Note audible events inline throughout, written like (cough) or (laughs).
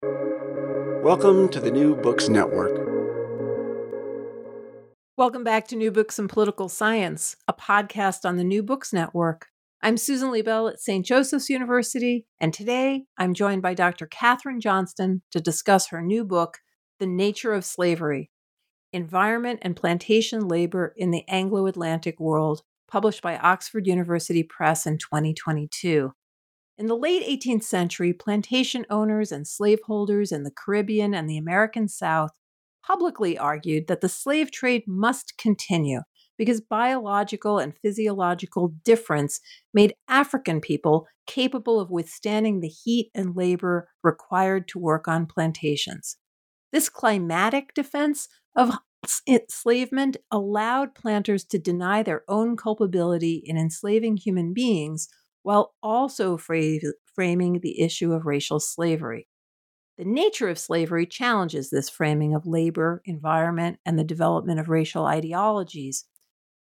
Welcome to the New Books Network. Welcome back to New Books in Political Science, a podcast on the New Books Network. I'm Susan Liebell at St. Joseph's University, and today I'm joined by Dr. Katherine Johnston to discuss her new book, The Nature of Slavery Environment and Plantation Labor in the Anglo Atlantic World, published by Oxford University Press in 2022. In the late 18th century, plantation owners and slaveholders in the Caribbean and the American South publicly argued that the slave trade must continue because biological and physiological difference made African people capable of withstanding the heat and labor required to work on plantations. This climatic defense of enslavement allowed planters to deny their own culpability in enslaving human beings while also fra- framing the issue of racial slavery. The nature of slavery challenges this framing of labor, environment, and the development of racial ideologies.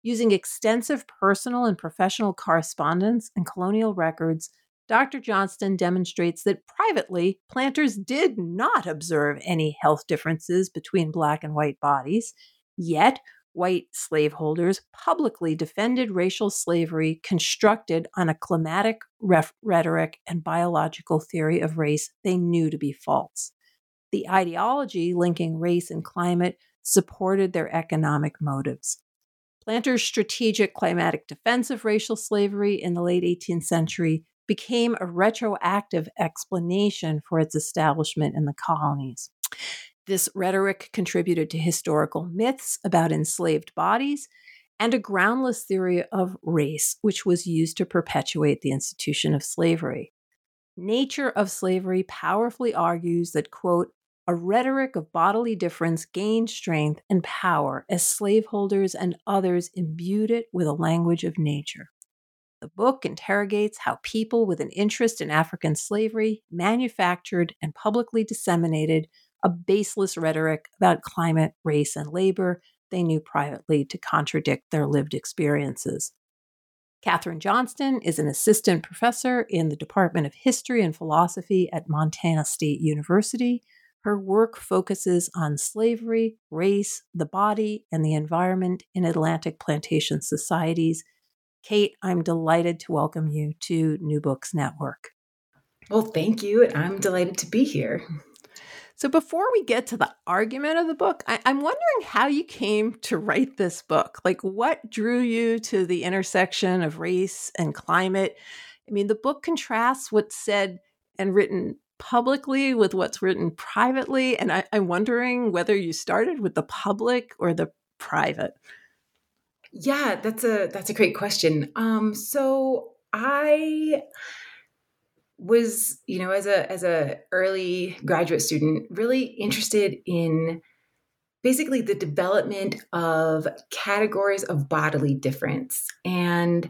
Using extensive personal and professional correspondence and colonial records, Dr. Johnston demonstrates that privately, planters did not observe any health differences between black and white bodies. Yet, white slaveholders publicly defended racial slavery constructed on a climatic ref- rhetoric and biological theory of race they knew to be false. The ideology linking race and climate supported their economic motives. Planters' strategic climatic defense of racial slavery in the late 18th century became a retroactive explanation for its establishment in the colonies. This rhetoric contributed to historical myths about enslaved bodies and a groundless theory of race, which was used to perpetuate the institution of slavery. Nature of slavery powerfully argues that, quote, a rhetoric of bodily difference gained strength and power as slaveholders and others imbued it with a language of nature. The book interrogates how people with an interest in African slavery manufactured and publicly disseminated a baseless rhetoric about climate, race, and labor they knew privately to contradict their lived experiences. Katherine Johnston is an assistant professor in the Department of History and Philosophy at Montana State University. Her work focuses on slavery, race, the body, and the environment in Atlantic plantation societies. Kate, I'm delighted to welcome you to New Books Network. Well, thank you. And I'm delighted to be here. So, before we get to the argument of the book, I, am wondering how you came to write this book. Like, what drew you to the intersection of race and climate? I mean, the book contrasts what's said and written publicly with what's written privately. And I, I'm wondering whether you started with the public or the private. Yeah, that's a that's a great question. Um, so I was you know as a as a early graduate student really interested in basically the development of categories of bodily difference. And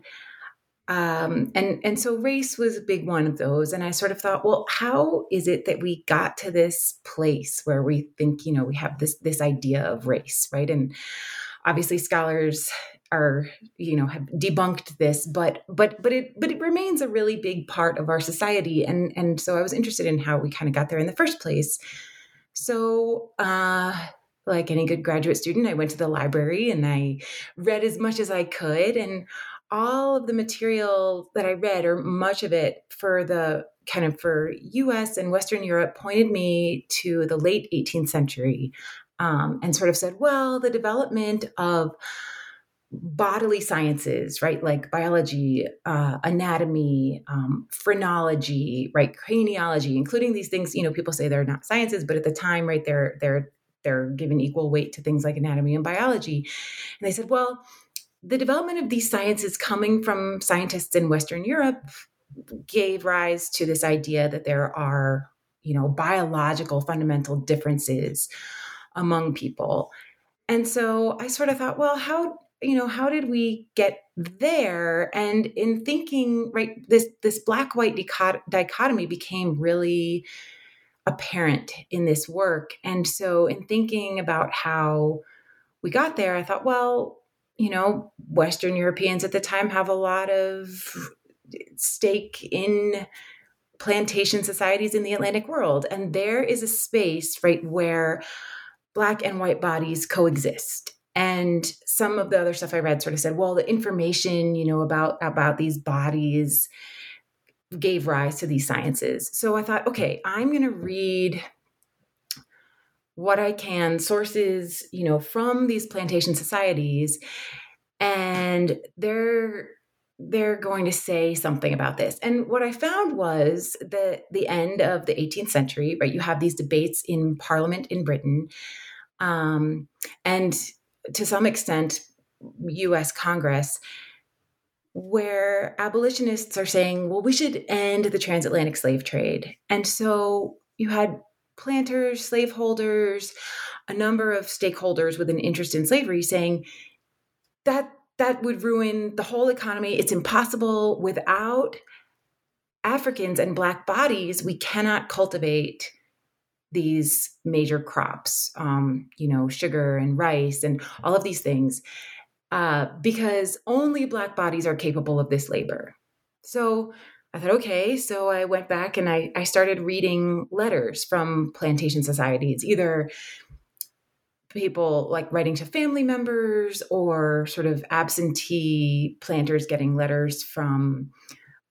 um, and and so race was a big one of those. And i sort of thought well how is it that we got to this place where we think you know we have this this idea of race right? And obviously scholars are you know have debunked this but but but it but it remains a really big part of our society. And and so i was interested in how we kind of got there in the first place. So uh like any good graduate student i went to the library and i read as much as i could. And all of the material that i read or much of it for the kind of for us and western europe pointed me to the late 18th century um, and sort of said well the development of bodily sciences, right? Like biology, uh, anatomy, um, phrenology, right? Craniology, including these things. You know, people say they're not sciences, but at the time, right, they're they're they're given equal weight to things like anatomy and biology. And they said, well, the development of these sciences coming from scientists in Western Europe gave rise to this idea that there are you know, biological fundamental differences among people. And so I sort of thought, well, how you know how did we get there? And in thinking right this this black white dichotomy became really apparent in this work. And so in thinking about how we got there i thought well you know western europeans at the time have a lot of stake in plantation societies in the atlantic world. And there is a space right where black and white bodies coexist and some of the other stuff i read sort of said well the information you know about about these bodies gave rise to these sciences so i thought okay i'm going to read what i can sources you know from these plantation societies and they're they're going to say something about this. And what I found was that the end of the 18th century, right? You have these debates in Parliament in Britain um, and to some extent, US Congress, where abolitionists are saying, well, we should end the transatlantic slave trade. And so you had planters, slaveholders, a number of stakeholders with an interest in slavery saying that that would ruin the whole economy. It's impossible without Africans and black bodies. We cannot cultivate these major crops, um, you know, sugar and rice and all of these things, uh, because only Black bodies are capable of this labor. So I thought, okay. So I went back and I, I started reading letters from plantation societies, either people like writing to family members or sort of absentee planters getting letters from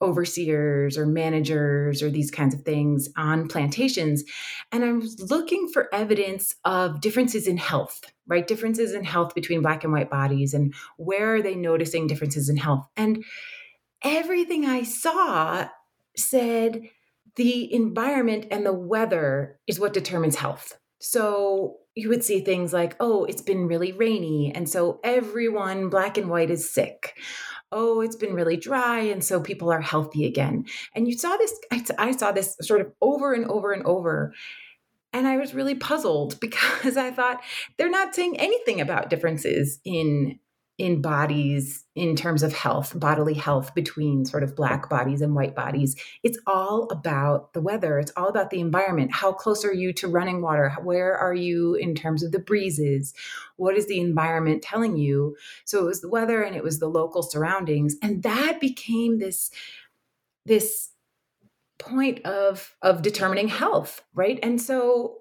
overseers or managers or these kinds of things on plantations. And I was looking for evidence of differences in health, right? Differences in health between black and white bodies and where are they noticing differences in health? And everything I saw said the environment and the weather is what determines health. So you would see things like, oh, it's been really rainy. And so everyone, black and white, is sick oh, it's been really dry. And so people are healthy again. And you saw this, I, saw this sort of over and over and over. And I was really puzzled (laughs) because I thought they're not saying anything about differences in in bodies in terms of health, bodily health between sort of black bodies and white bodies. It's all about the weather. It's all about the environment. How close are you to running water? Where are you in terms of the breezes? What is the environment telling you? So it was the weather and it was the local surroundings. And that became this, this point of of determining health, right? And so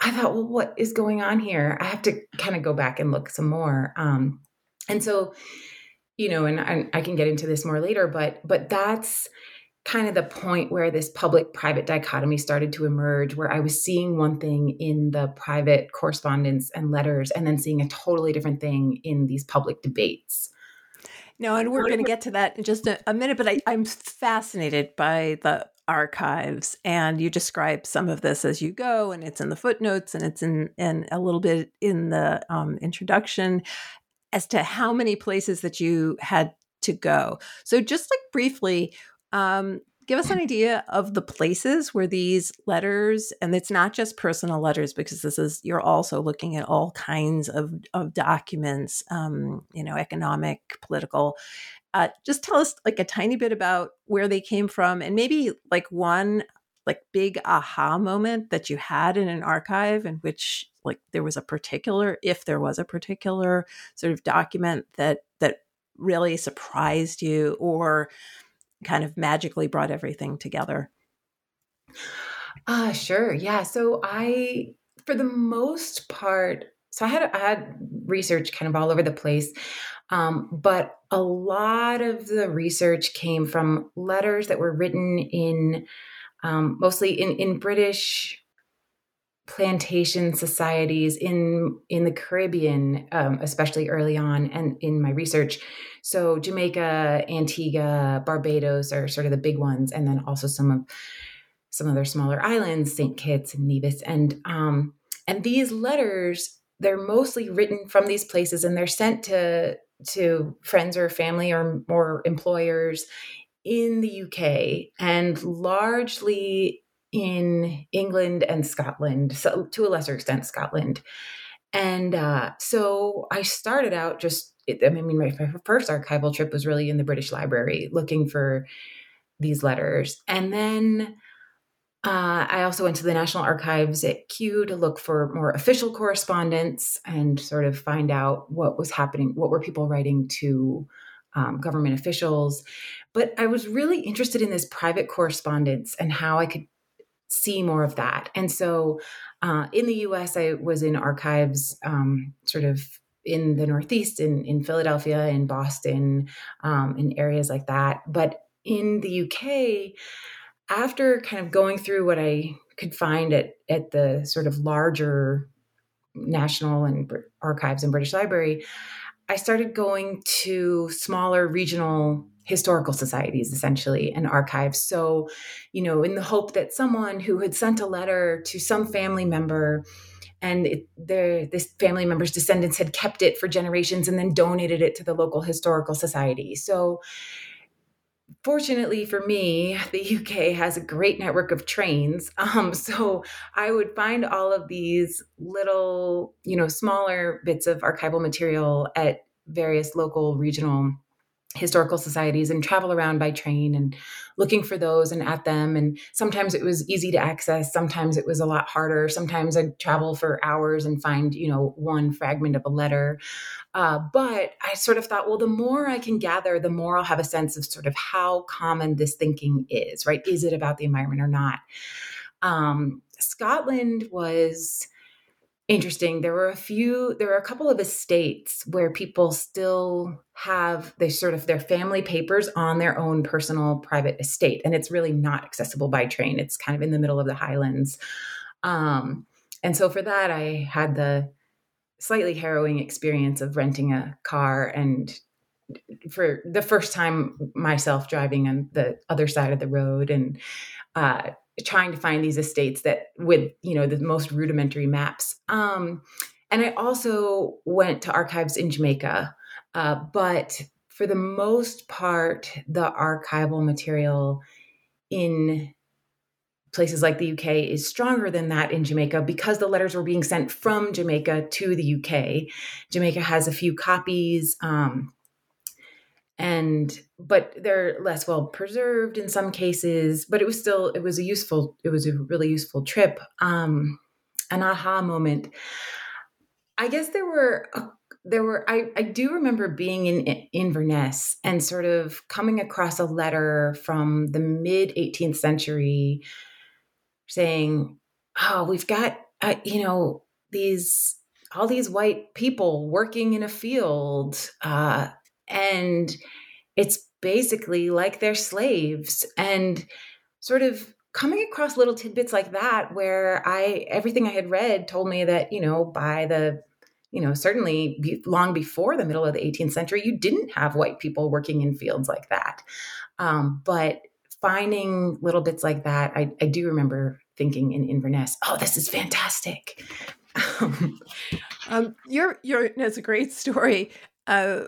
I thought, well, what is going on here? I have to kind of go back and look some more. Um, and so you know and I, I can get into this more later but but that's kind of the point where this public private dichotomy started to emerge where i was seeing one thing in the private correspondence and letters and then seeing a totally different thing in these public debates. No and we're going to get to that in just a, a minute but I, i'm fascinated by the archives and you describe some of this as you go and it's in the footnotes and it's in and a little bit in the um, introduction as to how many places that you had to go. So, just like briefly, um, give us an (clears throat) idea of the places where these letters, and it's not just personal letters, because this is you're also looking at all kinds of of documents, um, you know, economic, political. Uh, just tell us like a tiny bit about where they came from, and maybe like one like big aha moment that you had in an archive in which like there was a particular if there was a particular sort of document that that really surprised you or kind of magically brought everything together? Uh sure yeah so i for the most part so i had i had research kind of all over the place um, but a lot of the research came from letters that were written in um, mostly in, in British plantation societies in in the Caribbean, um, especially early on, and in my research. So Jamaica, Antigua, Barbados are sort of the big ones, and then also some of some of their smaller islands, Saint Kitts and Nevis, and um, and these letters they're mostly written from these places, and they're sent to to friends or family or or employers in the UK and largely in England and Scotland, so to a lesser extent, Scotland. And uh, so I started out just, I mean, my first archival trip was really in the British Library looking for these letters. And then uh, I also went to the National Archives at Kew to look for more official correspondence and sort of find out what was happening, what were people writing to um, government officials. But I was really interested in this private correspondence and how I could see more of that. And so uh, in the US, I was in archives um, sort of in the Northeast, in, in Philadelphia, in Boston, um, in areas like that. But in the UK, after kind of going through what I could find at, at the sort of larger national and archives and British Library, I started going to smaller regional historical societies essentially and archives so you know in the hope that someone who had sent a letter to some family member and it, their this family member's descendants had kept it for generations and then donated it to the local historical society so fortunately for me, (laughs) the UK has a great network of trains. (laughs) Um, so I would find all of these little, you know, smaller bits of archival material at various local, regional historical societies and travel around by train and looking for those and at them. And sometimes it was easy to access sometimes it was a lot harder. Sometimes i'd travel for hours and find you know one fragment of a letter. Uh, but i sort of thought well the more i can gather the more i'll have a sense of sort of how common this thinking is right? Is it about the environment or not? Um, scotland was interesting. There were a few, there were a couple of estates where people still have they sort of their family papers on their own personal private estate, and it's really not accessible by train. It's kind of in the middle of the highlands, um, and so for that, I had the slightly harrowing experience of renting a car and for the first time myself driving on the other side of the road and uh, trying to find these estates that with you know the most rudimentary maps. Um, and i also went to archives in jamaica uh, but for the most part the archival material in places like the uk is stronger than that in jamaica because the letters were being sent from jamaica to the uk jamaica has a few copies um, and but they're less well preserved in some cases but it was still it was a useful it was a really useful trip um an aha moment. I guess there were a, there were I, I do remember being in inverness and sort of coming across a letter from the mid 18th century saying oh we've got uh, you know these all these white people working in a field uh, and it's basically like they're slaves and sort of coming across little tidbits like that where i everything i had read told me that you know by the you know certainly long before the middle of the 18th century you didn't have white people working in fields like that. Um, but finding little bits like that I, I do remember thinking in inverness oh this is fantastic. (laughs) Um, you're you're it's a great story. Uh,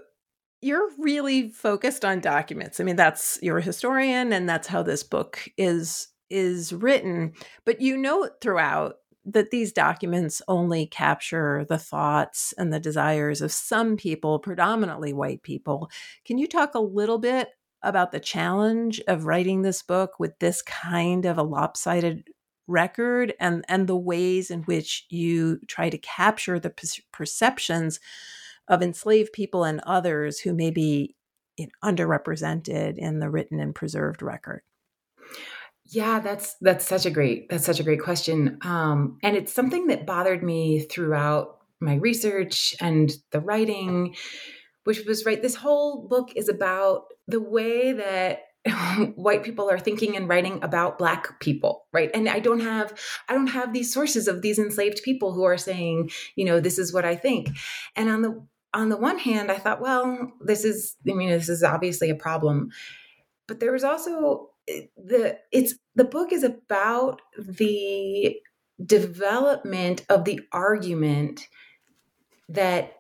you're really focused on documents. I mean, that's you're a historian and that's how this book is is written, but you note throughout that these documents only capture the thoughts and the desires of some people, predominantly white people. Can you talk a little bit about the challenge of writing this book with this kind of a lopsided record and and the ways in which you try to capture the perceptions of enslaved people and others who may be underrepresented in the written and preserved record? Yeah, that's that's such a great that's such a great question, um, and it's something that bothered me throughout my research and the writing, which was right. This whole book is about the way that (laughs) white people are thinking and writing about black people right and i don't have i don't have these sources of these enslaved people who are saying you know this is what i think and on the on the one hand, I thought, well, this is, I mean, this is obviously a problem. But there was also eh, the, it's, the book is about the development of the argument that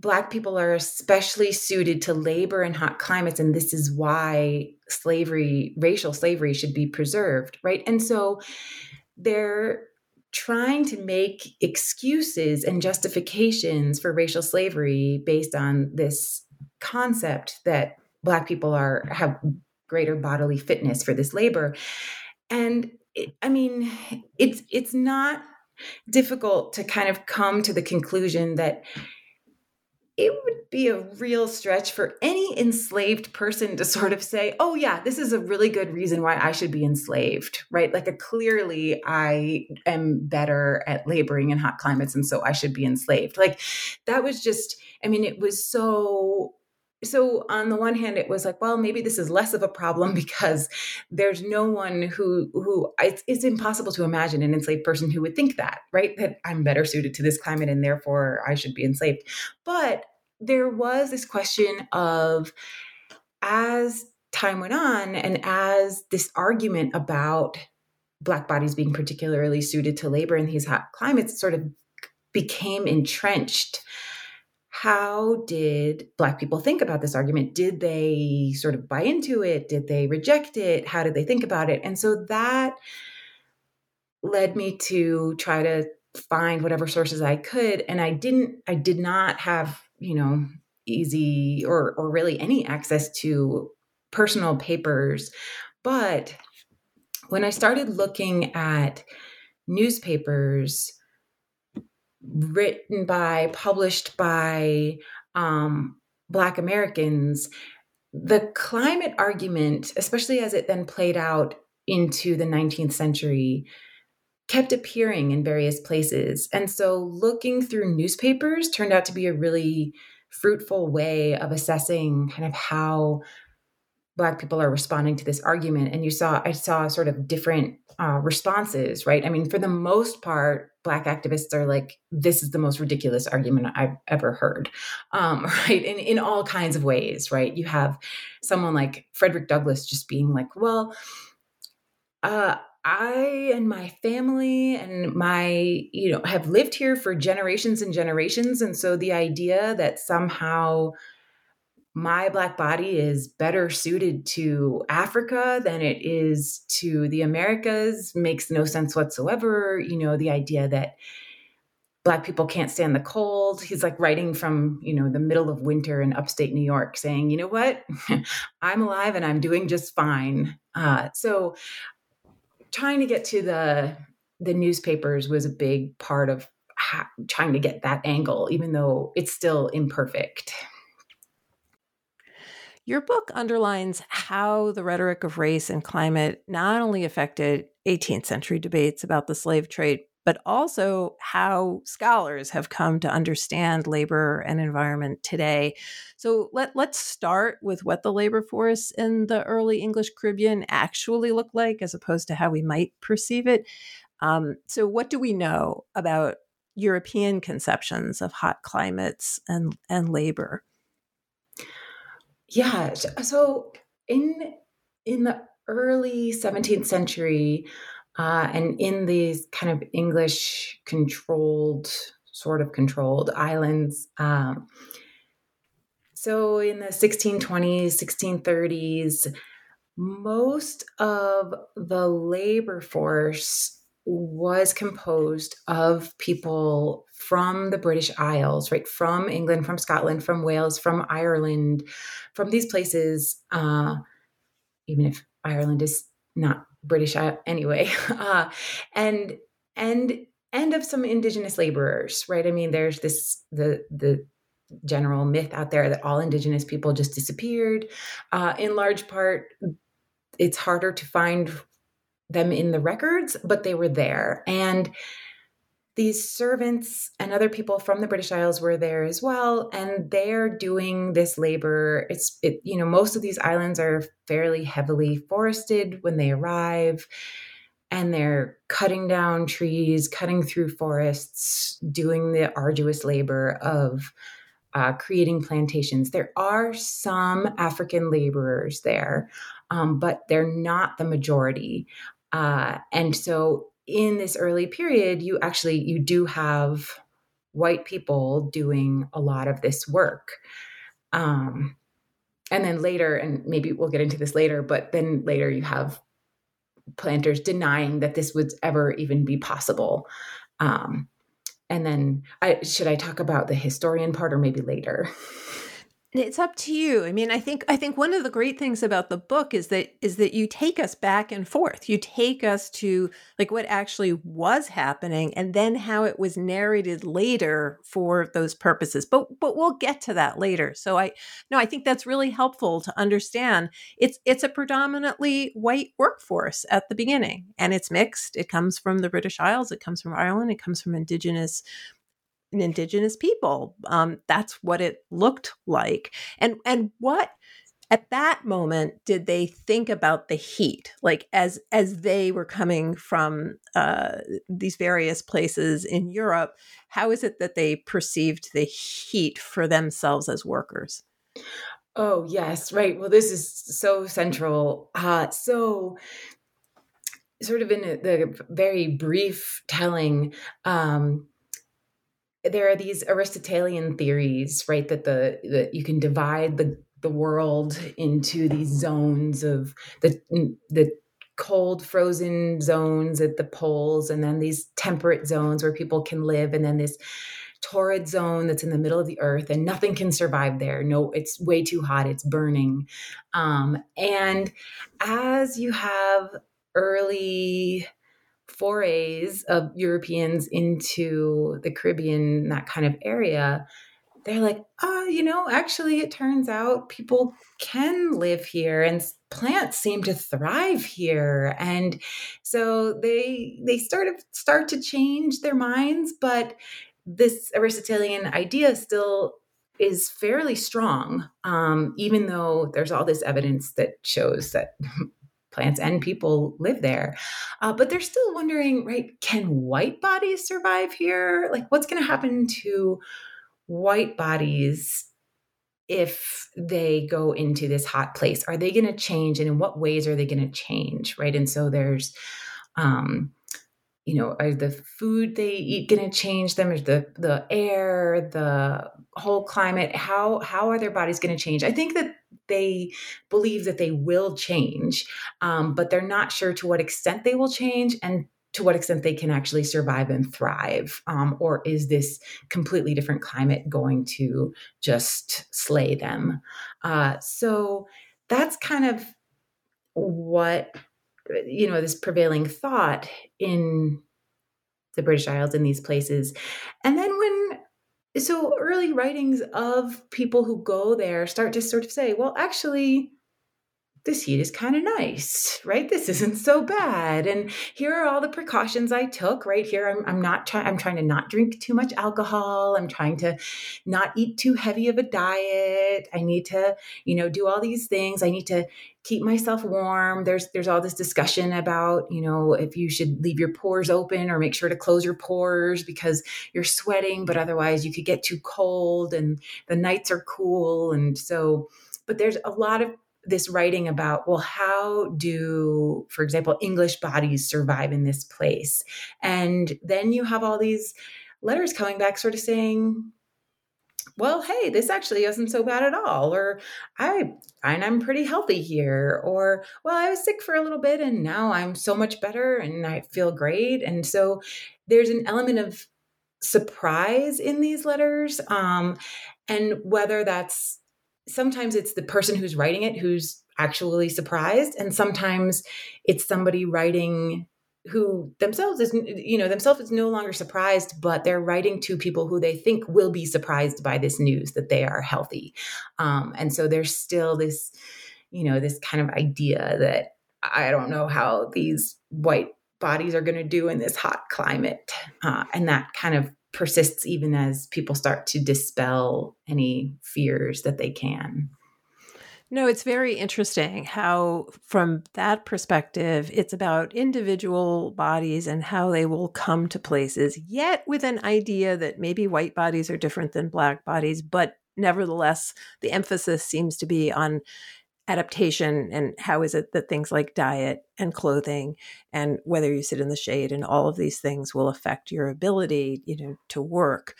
Black people are especially suited to labor in hot climates, and this is why slavery, racial slavery, should be preserved, right? And so they're trying to make excuses and justifications for racial slavery based on this concept that black people are have greater bodily fitness for this labor. And it, i mean it's it's not difficult to kind of come to the conclusion that it would be a real stretch for any enslaved person to sort of say, oh, yeah, this is a really good reason why I should be enslaved, right? Like, a, clearly, I am better at laboring in hot climates, and so I should be enslaved. Like, that was just, I mean, it was so. So on the one hand, it was like, well, maybe this is less of a problem (laughs) because there's no one who who it's, it's impossible to imagine an enslaved person who would think that, right? That I'm better suited to this climate and therefore I should be enslaved. But there was this question of as time went on and as this argument about black bodies being particularly suited to labor in these hot climates sort of became entrenched how did black people think about this argument? Did they sort of buy into it? Did they reject it? How did they think about it? And so that led me to try to find whatever sources i could and i didn't i did not have you know easy or or really any access to personal papers. But when i started looking at newspapers written by published by um, black americans the climate argument especially as it then played out into the 19th century kept appearing in various places. And so looking through newspapers turned out to be a really fruitful way of assessing kind of how black people are responding to this argument and you saw i saw sort of different uh, responses right? I mean for the most part black activists are like this is the most ridiculous argument i've ever heard. Um, (laughs) right? In, in all kinds of ways right? You have someone like frederick douglass just being like well uh, I and my family and my, you know, have lived here for generations and generations. And so the idea that somehow my Black body is better suited to Africa than it is to the Americas makes no sense whatsoever. You know, the idea that Black people can't stand the cold. He's like writing from, you know, the middle of winter in upstate New York saying, you know what? (laughs) I'm alive and I'm doing just fine. Uh, so trying to get to the the newspapers was a big part of trying to get that angle, even though it's still imperfect. Your book underlines how the rhetoric of race and climate not only affected 18th century debates about the slave trade, but also how scholars have come to understand labor and environment today. So let, let's start with what the labor force in the early English Caribbean actually looked like, as opposed to how we might perceive it. Um, so, what do we know about European conceptions of hot climates and, and labor? Yeah, so in in the early 17th century, uh, and in these kind of English controlled, sort of controlled islands. Um, so in the 1620s, 1630s, most of the labor force was composed of people from the British Isles, right? From England, from Scotland, from Wales, from Ireland, from these places, uh, even if Ireland is not British uh, anyway, (laughs) uh, and and and of some indigenous laborers, right? I mean, there's this the the general myth out there that all indigenous people just disappeared. Uh, in large part, it's harder to find them in the records, but they were there, and these servants and other people from the British Isles were there as well, and they're doing this labor. It's it, you know most of these islands are fairly heavily forested when they arrive, and they're cutting down trees, cutting through forests, doing the arduous labor of uh, creating plantations. There are some African laborers there, um, but they're not the majority. Uh, and so in this early period you actually you do have white people doing a lot of this work. Um, and then later, and maybe we'll get into this later, but then later you have planters denying that this would ever even be possible. Um, and then I, should I talk about the historian part or maybe later? (laughs) It's up to you. I mean, I think I think one of the great things about the book is that is that you take us back and forth. You take us to like what actually was happening and then how it was narrated later for those purposes. But but we'll get to that later. So I no, I think that's really helpful to understand. It's it's a predominantly white workforce at the beginning and it's mixed. It comes from the British Isles, it comes from Ireland, it comes from indigenous indigenous people. Um, that's what it looked like. And and what at that moment did they think about the heat like as as they were coming from uh, these various places in europe how is it that they perceived the heat for themselves as workers oh yes right well this is so central uh, so sort of in the very brief telling um, there are these Aristotelian theories, right? That the that you can divide the the world into these zones of the the cold frozen zones at the poles and then these temperate zones where people can live and then this torrid zone that's in the middle of the earth and nothing can survive there no it's way too hot it's burning um, and as you have early forays of Europeans into the Caribbean, that kind of area, they're like, oh, you know, actually, it turns out people can live here and plants seem to thrive here. And so they they sort of start to change their minds, but this Aristotelian idea still is fairly strong, um, even though there's all this evidence that shows that (laughs) plants and people live there. Uh, but they're still wondering, right? Can white bodies survive here? Like, what's going to happen to white bodies if they go into this hot place? Are they going to change? And in what ways are they going to change? Right. And so there's, um, you know, are the food they eat going to change them? Is the the air, the whole climate? How how are their bodies going to change? I think that they believe that they will change, um, but they're not sure to what extent they will change and to what extent they can actually survive and thrive. Um, or is this completely different climate going to just slay them? Uh, so that's kind of what you know this prevailing thought in the british isles in these places and then when so early writings of people who go there start to sort of say, well, actually, this heat is kind of nice, right? This isn't so bad. And here are all the precautions I took, right? Here I'm, I'm not trying, I'm trying to not drink too much alcohol. I'm trying to not eat too heavy of a diet. I need to, you know, do all these things. I need to keep myself warm. There's there's all this discussion about, you know, if you should leave your pores open or make sure to close your pores because you're sweating, but otherwise you could get too cold and the nights are cool. And so, but there's a lot of this writing about well how do for example english bodies survive in this place? And then you have all these letters coming back sort of saying well hey this actually isn't so bad at all or i find i'm pretty healthy here or well i was sick for a little bit and now i'm so much better and i feel great. And so there's an element of surprise in these letters um, and whether that's sometimes it's the person who's writing it who's actually surprised and sometimes it's somebody writing who themselves is you know themselves is no longer surprised but they're writing to people who they think will be surprised by this news that they are healthy. Um, and so there's still this you know this kind of idea that i don't know how these white bodies are going to do in this hot climate. Uh, and that kind of persists even as people start to dispel any fears that they can. No, it's very interesting how, from that perspective, it's about individual bodies and how they will come to places, yet with an idea that maybe white bodies are different than black bodies, but nevertheless, the emphasis seems to be on adaptation and how is it that things like diet and clothing and whether you sit in the shade and all of these things will affect your ability you know to work.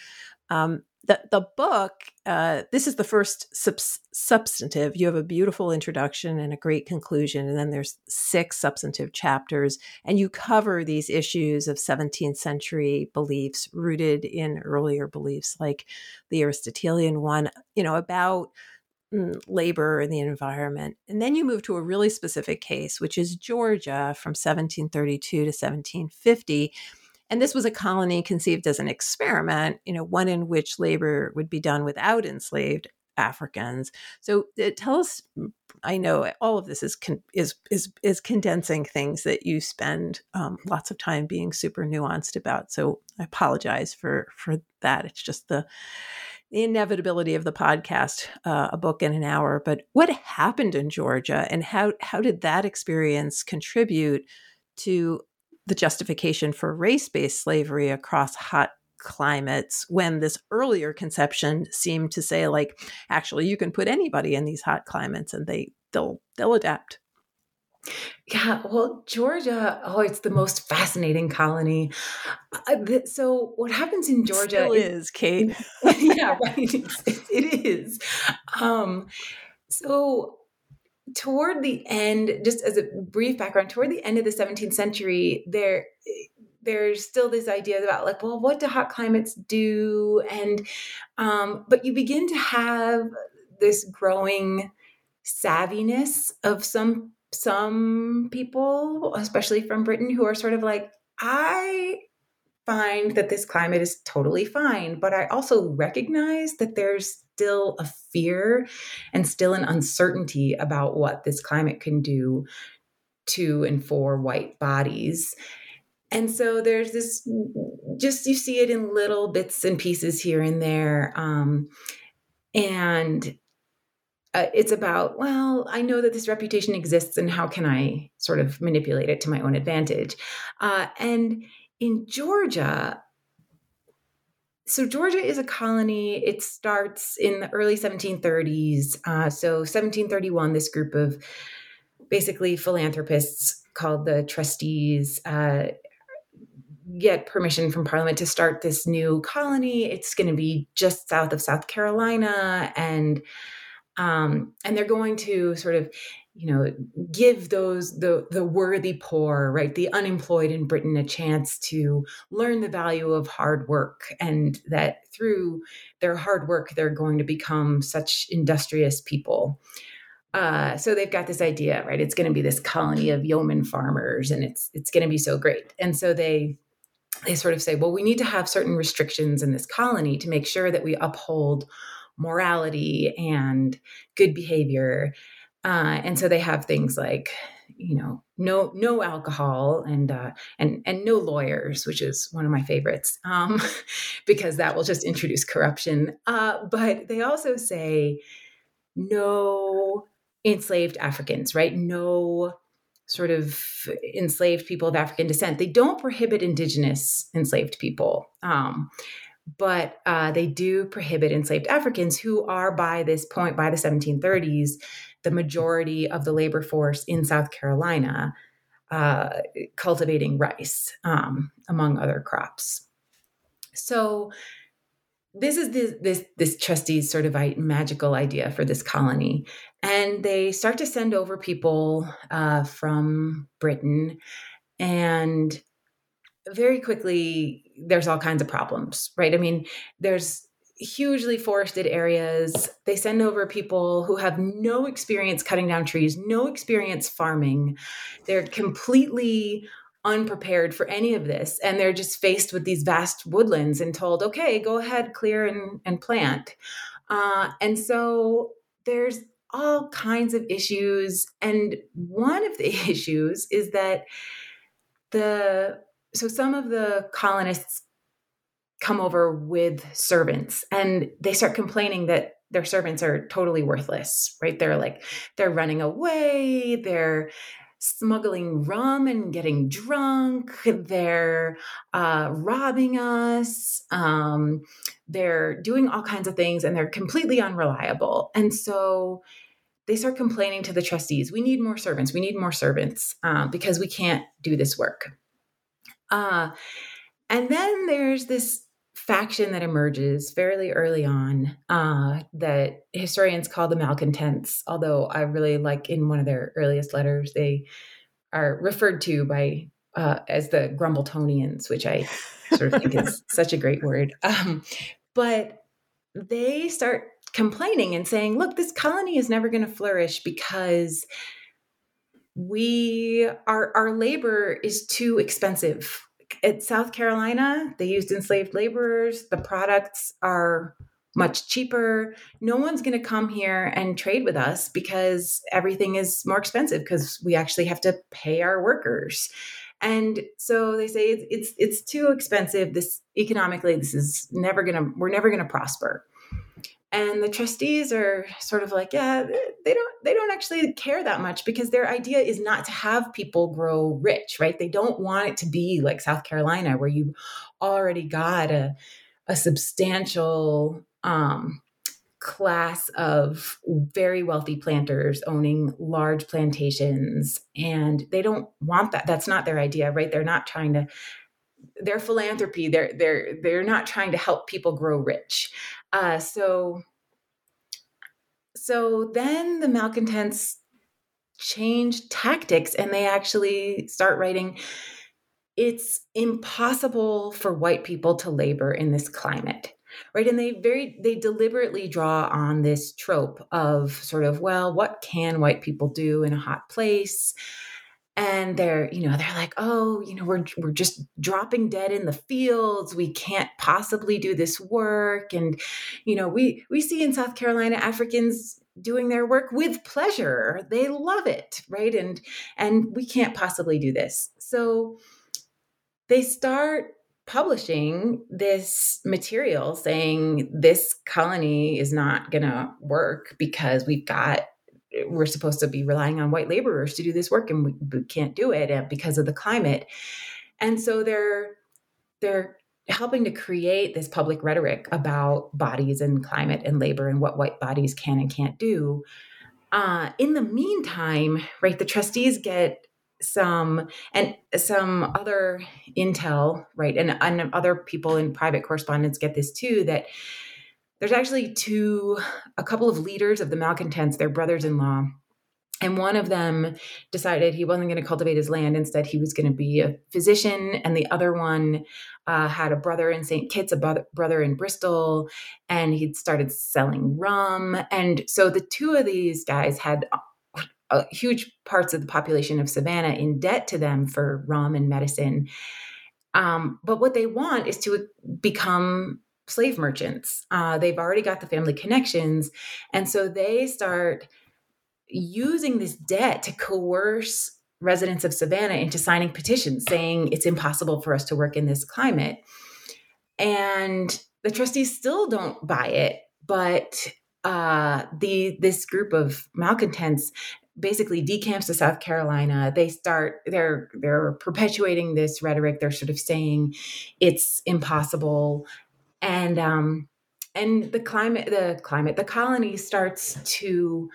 Um, the, the book uh, this is the first sub- substantive. You have a beautiful introduction and a great conclusion and then there's six substantive chapters and you cover these issues of 17th century beliefs rooted in earlier beliefs like the aristotelian one you know about labor and the environment and then you move to a really specific case which is georgia from 1732 to 1750 and this was a colony conceived as an experiment, you know, one in which labor would be done without enslaved Africans. So uh, tell us. I know all of this is con- is is is condensing things that you spend um, lots of time being super nuanced about. So I apologize for for that. It's just the the inevitability of the podcast, uh, a book in an hour. But what happened in Georgia, and how how did that experience contribute to the justification for race based slavery across hot climates when this earlier conception seemed to say like actually you can put anybody in these hot climates and they they'll they'll adapt yeah, well, Georgia, oh, it's the most fascinating colony. Uh, so, what happens in Georgia it is, is, Kate. (laughs) yeah, right. It's, it is. Um, so, toward the end, just as a brief background, toward the end of the 17th century, there there's still this idea about like, well, what do hot climates do? And um, but you begin to have this growing savviness of some some people, especially from Britain, who are sort of like, I find that this climate is totally fine, but I also recognize that there's still a fear and still an uncertainty about what this climate can do to and for white bodies. And so there's this, just you see it in little bits and pieces here and there. Um, and uh, it's about, well, I know that this reputation exists and how can I sort of manipulate it to my own advantage? Uh, and in Georgia, so Georgia is a colony. It starts in the early 1730s. Uh, so 1731, this group of basically philanthropists called the trustees uh, get permission from Parliament to start this new colony. It's going to be just south of South Carolina, and um, and they're going to sort of you know give those the the worthy poor right the unemployed in britain a chance to learn the value of hard work and that through their hard work they're going to become such industrious people. Uh, so they've got this idea right it's going to be this colony of yeoman farmers and it's it's going to be so great. And so they they sort of say well we need to have certain restrictions in this colony to make sure that we uphold morality and good behavior uh, and so they have things like you know no no alcohol and uh, and and no lawyers which is one of my favorites um, (laughs) because that will just introduce corruption. Uh, but they also say no enslaved africans right? No sort of enslaved people of african descent. They don't prohibit indigenous enslaved people um, but uh, they do prohibit enslaved africans who are by this point by the 1730s the majority of the labor force in South Carolina uh, cultivating rice, um, among other crops. So this is this this this trustee's sort of magical idea for this colony, and they start to send over people uh, from Britain, and very quickly there's all kinds of problems, right? I mean, there's hugely forested areas. They send over people who have no experience cutting down trees, no experience farming. They're completely unprepared for any of this. And they're just faced with these vast woodlands and told, okay, go ahead, clear and, and plant. Uh, and so there's all kinds of issues. And one of the (laughs) issues is that the so some of the colonists come over with servants and they start complaining that their servants are totally worthless, right? They're like, they're running away, they're smuggling rum and getting drunk, they're uh, robbing us, um, they're doing all kinds of things, and they're completely unreliable. And so they start complaining to the trustees we need more servants we need more servants uh, because we can't do this work uh, and then there's this faction that emerges fairly early on uh, that historians call the malcontents although i really like in one of their earliest letters they are referred to by uh, as the Grumbletonians, which I sort of think is (laughs) such a great word. Um, but they start complaining and saying, look, this colony is never going to flourish because we our our labor is too expensive. At South Carolina, they used enslaved laborers. The products are much cheaper. No one's going to come here and trade with us because everything is more expensive because we actually have to pay our workers. And so they say it's it's, it's too expensive. This economically, this is never going to we're never going to prosper. And the trustees are sort of like, yeah, they don't they don't actually care that much because their idea is not to have people grow rich, right? They don't want it to be like South Carolina where you already got a a substantial um, class of very wealthy planters owning large plantations and they don't want that. That's not their idea right? They're not trying to their philanthropy they're they're they're not trying to help people grow rich uh, so so then the malcontents change tactics and they actually start writing it's impossible for white people to labor in this climate right? And they very they deliberately draw on this trope of sort of well what can white people do in a hot place and they're you know they're like oh you know we're we're just dropping dead in the fields. We can't possibly do this work. And you know we we see in South Carolina Africans doing their work with pleasure. They love it right? And and we can't possibly do this. So they start publishing this material saying this colony is not going to work because we've got we're supposed to be relying on white laborers to do this work and we, we can't do it uh, because of the climate. And so they're they're helping to create this public rhetoric about bodies and climate and labor and what white bodies can and can't do. Uh, in the meantime right the trustees get some and some other intel right and, and other people in private correspondence get this too that there's actually two a couple of leaders of the malcontents. Their brothers-in-law. And one of them decided he wasn't going to cultivate his land. Instead he was going to be a physician. And the other one uh, had a brother in st kitts a brother in bristol. And he'd started selling rum. And so the two of these guys had uh, huge parts of the population of Savannah in debt to them for rum and medicine. Um, but what they want is to become slave merchants. Uh, they've already got the family connections. And so they start using this debt to coerce residents of Savannah into signing petitions saying it's impossible for us to work in this climate. And the trustees still don't buy it, but uh, the this group of malcontents basically decamps to South Carolina. They start they're they're perpetuating this rhetoric. They're sort of saying it's impossible, and um, and the climate the climate the colony starts to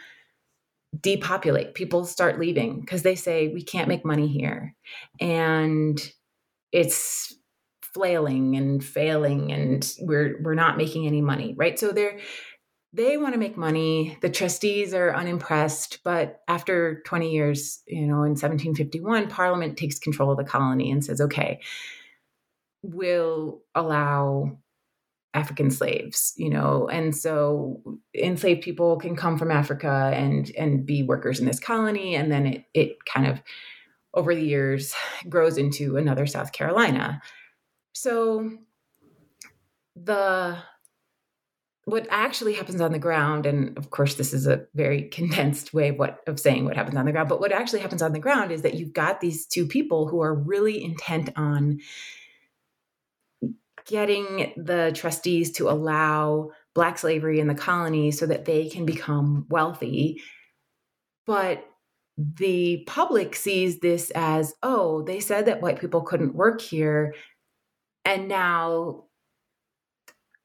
depopulate. People start leaving because they say we can't make money here, and it's flailing and failing and we're we're not making any money right so they're they want to make money. The trustees are unimpressed, but after 20 years, you know, in 1751, Parliament takes control of the colony and says, okay, we'll allow African slaves, you know, and so enslaved people can come from Africa and and be workers in this colony, and then it it kind of over the years grows into another South Carolina. So the what actually happens on the ground and of course this is a very condensed way of what of saying what happens on the ground but what actually happens on the ground is that you've got these two people who are really intent on getting the trustees to allow black slavery in the colony so that they can become wealthy. But the public sees this as oh they said that white people couldn't work here and now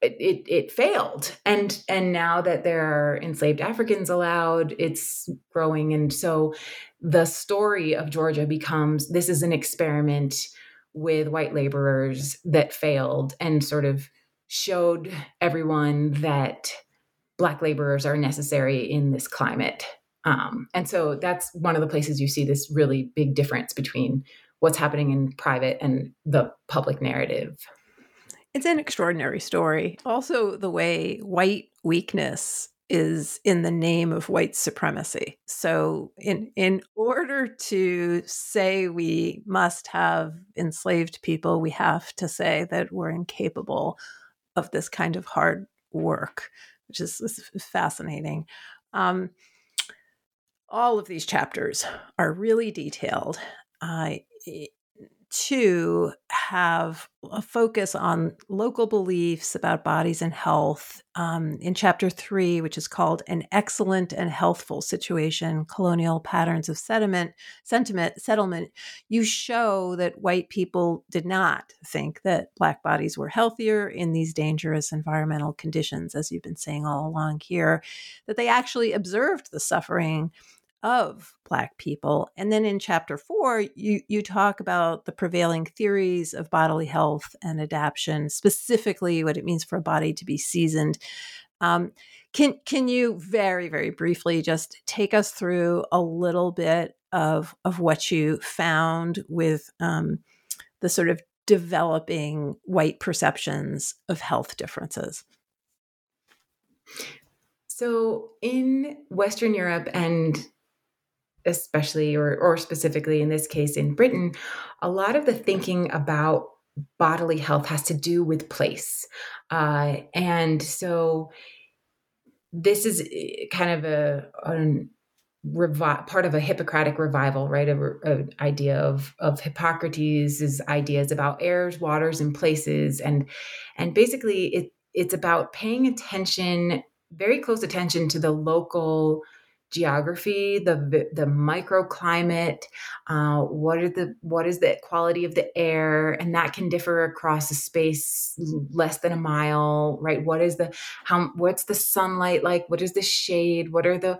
it, it failed. And and now that there are enslaved africans allowed it's growing. And so the story of georgia becomes this is an experiment with white laborers that failed and sort of showed everyone that black laborers are necessary in this climate um, and so that's one of the places you see this really big difference between what's happening in private and the public narrative it's an extraordinary story. Also, the way white weakness is in the name of white supremacy. So in in order to say we must have enslaved people, we have to say that we're incapable of this kind of hard work, which is, is fascinating. Um, all of these chapters are really detailed. Uh, to have a focus on local beliefs about bodies and health. Um, in chapter three, which is called An Excellent and Healthful Situation Colonial Patterns of Sediment, Sentiment, Settlement, you show that white people did not think that Black bodies were healthier in these dangerous environmental conditions, as you've been saying all along here, that they actually observed the suffering of black people and then in chapter 4 you you talk about the prevailing theories of bodily health and adaptation specifically what it means for a body to be seasoned. Um, can can you very very briefly just take us through a little bit of of what you found with um, the sort of developing white perceptions of health differences? So in western europe and especially or, or specifically in this case in Britain, a lot of the thinking about bodily health has to do with place. Uh, and so this is eh, kind of a, a revi- part of a Hippocratic revival, right? An idea of of Hippocrates' ideas about airs, waters, and places, and and basically it it's about paying attention, very close attention to the local geography, the the microclimate, uh, what are the what is the quality of the air, and that can differ across a space less than a mile, right? What is the how what's the sunlight like? What is the shade? What are the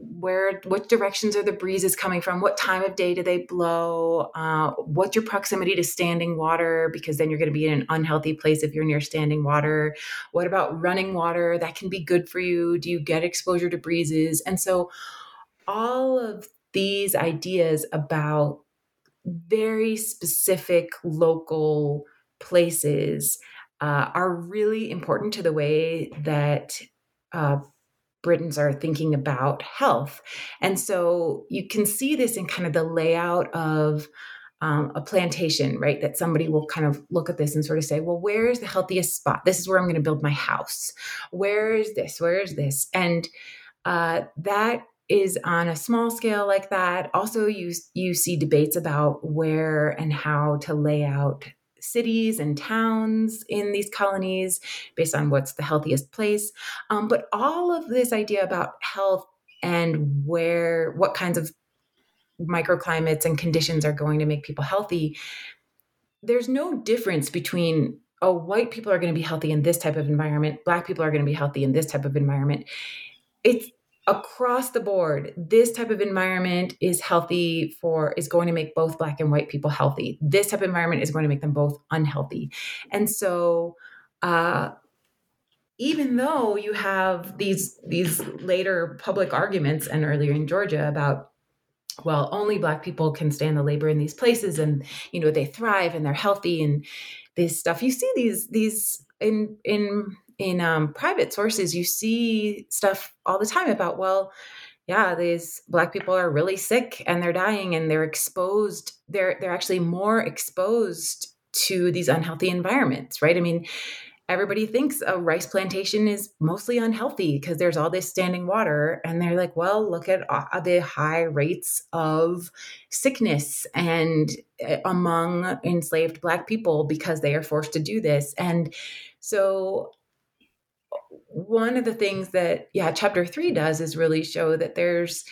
where what directions are the breezes coming from? What time of day do they blow? Uh, what's your proximity to standing water? Because then you're going to be in an unhealthy place if you're near standing water. What about running water? That can be good for you. Do you get exposure to breezes? And so all of these ideas about very specific local places uh, are really important to the way that uh, Britons are thinking about health. And so you can see this in kind of the layout of um, a plantation, right? That somebody will kind of look at this and sort of say, well, where is the healthiest spot? This is where I'm going to build my house. Where is this? Where is this? And uh, that is on a small scale like that. Also, you you see debates about where and how to lay out cities and towns in these colonies based on what's the healthiest place. Um, but all of this idea about health and where, what kinds of microclimates and conditions are going to make people healthy, there's no difference between oh, white people are going to be healthy in this type of environment, black people are going to be healthy in this type of environment. It's across the board this type of environment is healthy for is going to make both black and white people healthy. This type of environment is going to make them both unhealthy. And so uh, even though you have these these later public arguments and earlier in georgia about well only black people can stand the labor in these places and you know they thrive and they're healthy and this stuff you see these these in in in um, private sources, you see stuff all the time about, well, yeah, these black people are really sick and they're dying and they're exposed. They're they're actually more exposed to these unhealthy environments, right? I mean, everybody thinks a rice plantation is mostly unhealthy because there's all this standing water and they're like well look at the high rates of sickness and uh, among enslaved black people because they are forced to do this and so one of the things that yeah chapter 3 does is really show that there's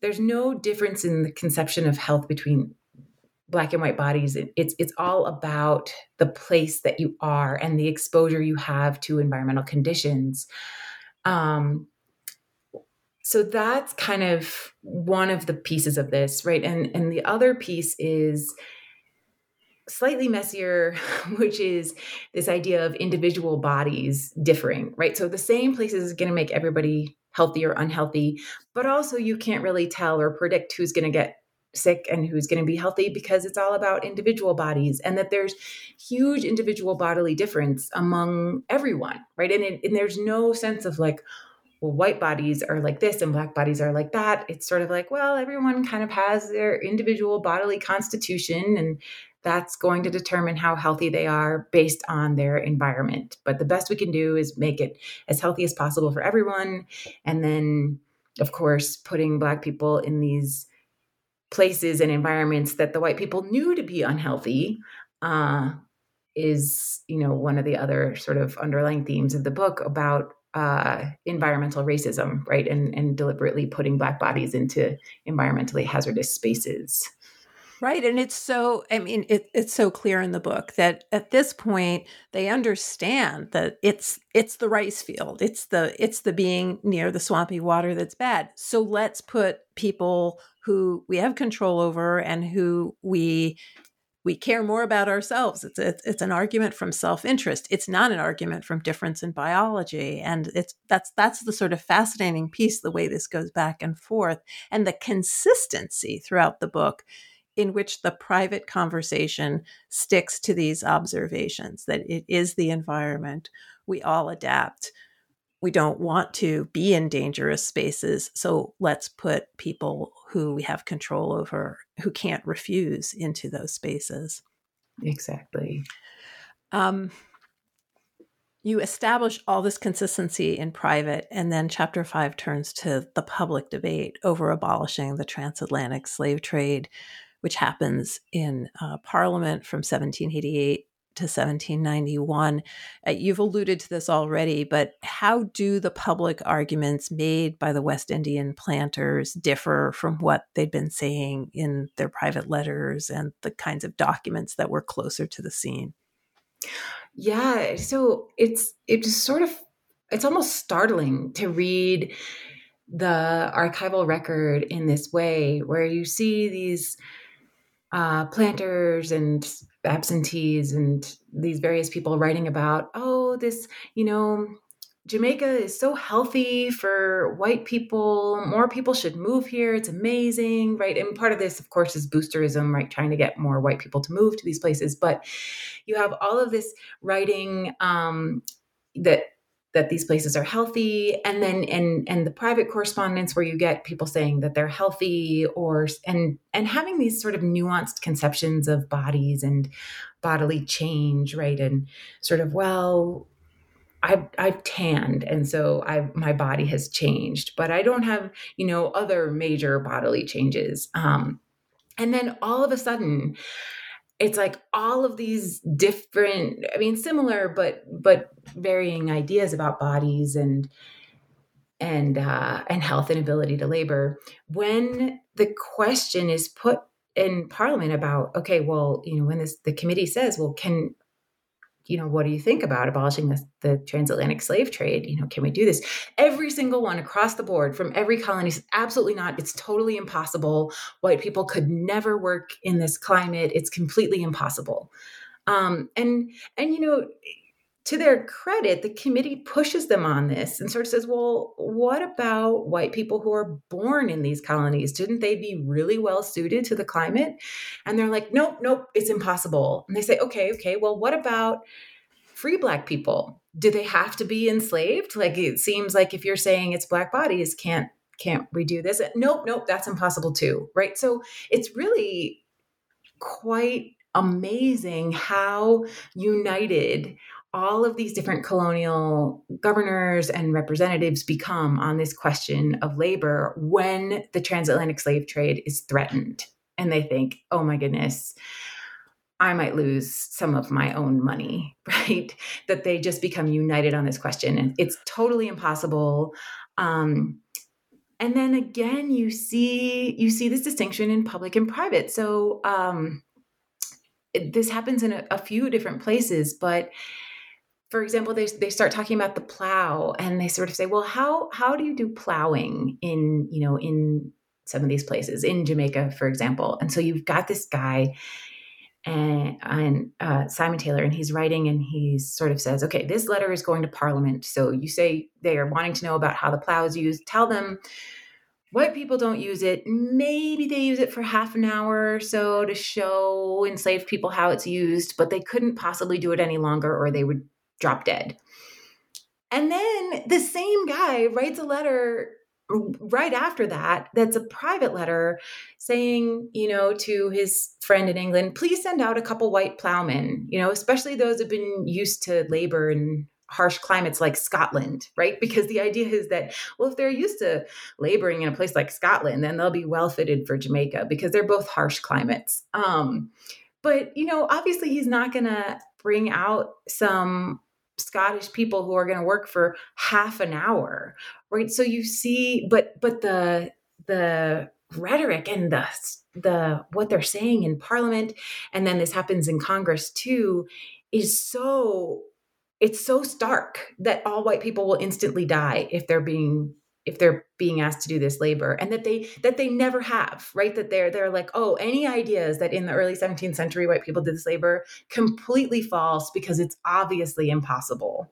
there's no difference in the conception of health between black and white bodies. It's it's all about the place that you are and the exposure you have to environmental conditions. Um so that's kind of one of the pieces of this right? And and the other piece is slightly messier (laughs) which is this idea of individual bodies differing right? So the same place is going to make everybody healthy or unhealthy but also you can't really tell or predict who's going to get sick and who's going to be healthy because it's all about individual bodies and that there's huge individual bodily difference among everyone right? And, it, and there's no sense of like well white bodies are like this and black bodies are like that. It's sort of like well everyone kind of has their individual bodily constitution and that's going to determine how healthy they are based on their environment. But the best we can do is make it as healthy as possible for everyone. And then of course putting black people in these places and environments that the white people knew to be unhealthy uh, is you know one of the other sort of underlying themes of the book about uh, environmental racism right and and deliberately putting black bodies into environmentally hazardous spaces Right. And it's so, I mean, it, it's so clear in the book that at this point they understand that it's it's the rice field. It's the it's the being near the swampy water that's bad. So let's put people who we have control over and who we we care more about ourselves. It's a, it's an argument from self-interest. It's not an argument from difference in biology, and it's that's that's the sort of fascinating piece. The way this goes back and forth, and the consistency throughout the book in which the private conversation sticks to these observations that it is the environment. We all adapt. We don't want to be in dangerous spaces. So let's put people who we have control over, who can't refuse, into those spaces. Exactly. Um, you establish all this consistency in private, and then chapter five turns to the public debate over abolishing the transatlantic slave trade, which happens in uh, Parliament from 1788 to 1791. Uh, you've alluded to this already, but how do the public arguments made by the West Indian planters differ from what they'd been saying in their private letters and the kinds of documents that were closer to the scene? Yeah, so it's it's sort of it's almost startling to read the archival record in this way where you see these uh, planters and absentees and these various people writing about, oh, this, you know, Jamaica is so healthy for white people. More people should move here. It's amazing, right? And part of this, of course, is boosterism, right? Trying to get more white people to move to these places. But you have all of this writing um, that that these places are healthy and then and and the private correspondence where you get people saying that they're healthy or and and having these sort of nuanced conceptions of bodies and bodily change right? And sort of well I've, I've tanned and so I my body has changed but I don't have you know other major bodily changes um, and then all of a sudden it's like all of these different i mean similar but but varying ideas about bodies and and uh, and health and ability to labor. When the question is put in parliament about okay well you know when this the committee says well can you know, what do you think about abolishing the, the transatlantic slave trade? You know, can we do this? Every single one across the board from every colony absolutely not. It's totally impossible. White people could never work in this climate. It's completely impossible. Um, and and you know, to their credit, the committee pushes them on this and sort of says, well, what about white people who are born in these colonies? Didn't they be really well suited to the climate? And they're like, nope, nope, it's impossible. And they say, okay, okay, well, what about free black people? Do they have to be enslaved? Like it seems like if you're saying it's black bodies, can't can't we do this? Nope, nope, that's impossible too. Right. So it's really quite amazing how united all of these different colonial governors and representatives become on this question of labor when the transatlantic slave trade is threatened. And they think, oh my goodness, I might lose some of my own money, (laughs) right? That they just become united on this question. And it's totally impossible. Um, and then again, you see you see this distinction in public and private. So um, this happens in a, a few different places, but for example, they, they start talking about the plow and they sort of say, well, how, how do you do plowing in, you know, in some of these places in Jamaica, for example? And so you've got this guy and, and uh, Simon Taylor, and he's writing and he sort of says, okay, this letter is going to Parliament. So you say they are wanting to know about how the plow is used. Tell them white people don't use it. Maybe they use it for half an hour or so to show enslaved people how it's used, but they couldn't possibly do it any longer or they would drop dead. And then the same guy writes a letter right after that that's a private letter saying you know to his friend in england please send out a couple white plowmen you know especially those who've been used to labor in harsh climates like scotland right because the idea is that well if they're used to laboring in a place like scotland then they'll be well fitted for jamaica because they're both harsh climates um, but you know obviously he's not going to bring out some Scottish people who are going to work for half an hour, right? So you see, but but the the rhetoric and the the what they're saying in Parliament, and then this happens in Congress too, is so it's so stark that all white people will instantly die if they're being if they're being asked to do this labor and that they that they never have right that they're they're like oh any ideas that in the early 17th century white people did this labor completely false because it's obviously impossible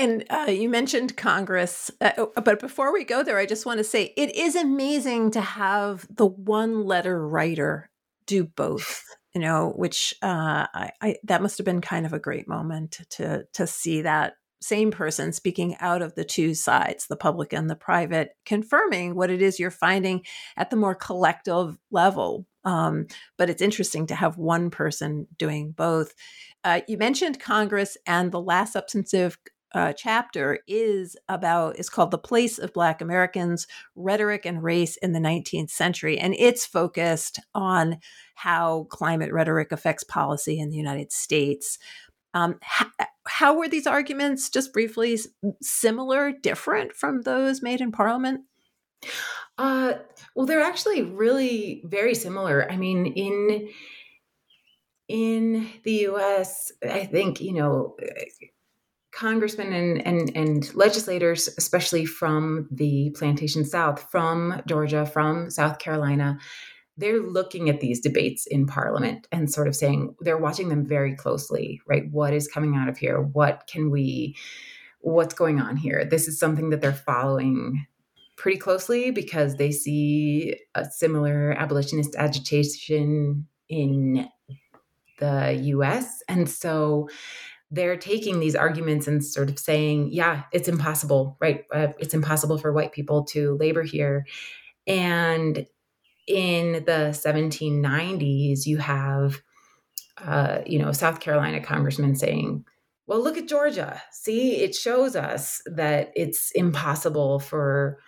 and uh, you mentioned Congress, uh, oh, but before we go there, I just want to say it is amazing to have the one letter writer do both. You know, which uh, I, I that must have been kind of a great moment to to see that same person speaking out of the two sides, the public and the private, confirming what it is you're finding at the more collective level. Um, but it's interesting to have one person doing both. Uh, you mentioned Congress, and the last substantive uh, chapter is about is called the place of black americans rhetoric and race in the 19th century and it's focused on how climate rhetoric affects policy in the united states um, how, how were these arguments, just briefly, similar, different from those made in Parliament? Uh, well, they're actually really very similar. I mean, in in the U.S., I think you know congressmen and, and, and legislators, especially from the plantation South, from Georgia, from South Carolina, they're looking at these debates in parliament and sort of saying they're watching them very closely right? What is coming out of here? What can we what's going on here? This is something that they're following pretty closely because they see a similar abolitionist agitation in the US and so they're taking these arguments and sort of saying yeah it's impossible right? Uh, it's impossible for white people to labor here. And in the 1790s, you have, uh, you know, South Carolina congressman saying, well, look at Georgia. See, it shows us that it's impossible for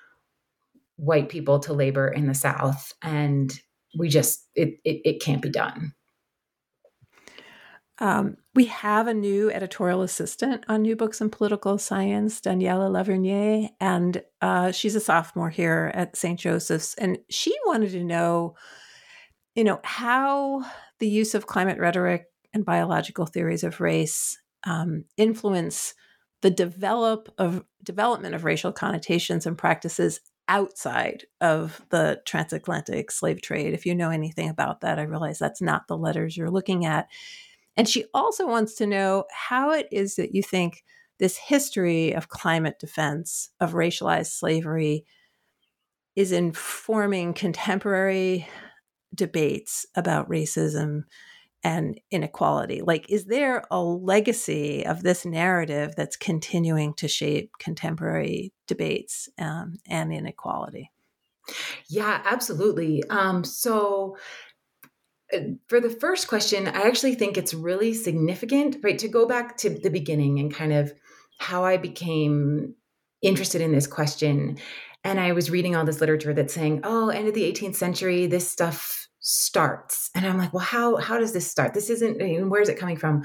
white people to labor in the South. And we just, it, it, it can't be done. Um, we have a new editorial assistant on New Books in Political Science, Daniela Lavernier, and uh, she's a sophomore here at St. Joseph's. And she wanted to know, you know, how the use of climate rhetoric and biological theories of race um, influence the develop of development of racial connotations and practices outside of the transatlantic slave trade. If you know anything about that, I realize that's not the letters you're looking at. And she also wants to know how it is that you think this history of climate defense, of racialized slavery, is informing contemporary debates about racism and inequality. Like, is there a legacy of this narrative that's continuing to shape contemporary debates um, and inequality? Yeah, absolutely. Um, so, for the first question, I actually think it's really significant, right? To go back to the beginning and kind of how I became interested in this question. And I was reading all this literature that's saying, oh, end of the 18th century, this stuff starts. And I'm like, well, how how does this start? This isn't where's it coming from?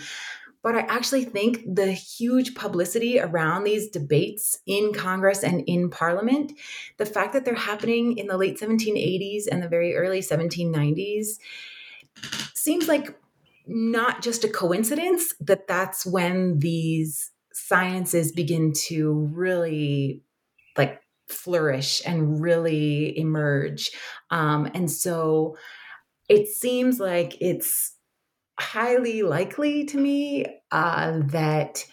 But I actually think the huge publicity around these debates in Congress and in Parliament, the fact that they're happening in the late 1780s and the very early 1790s, seems like not just a coincidence that that's when these sciences begin to really like flourish and really emerge. Um, and so it seems like it's highly likely to me uh, that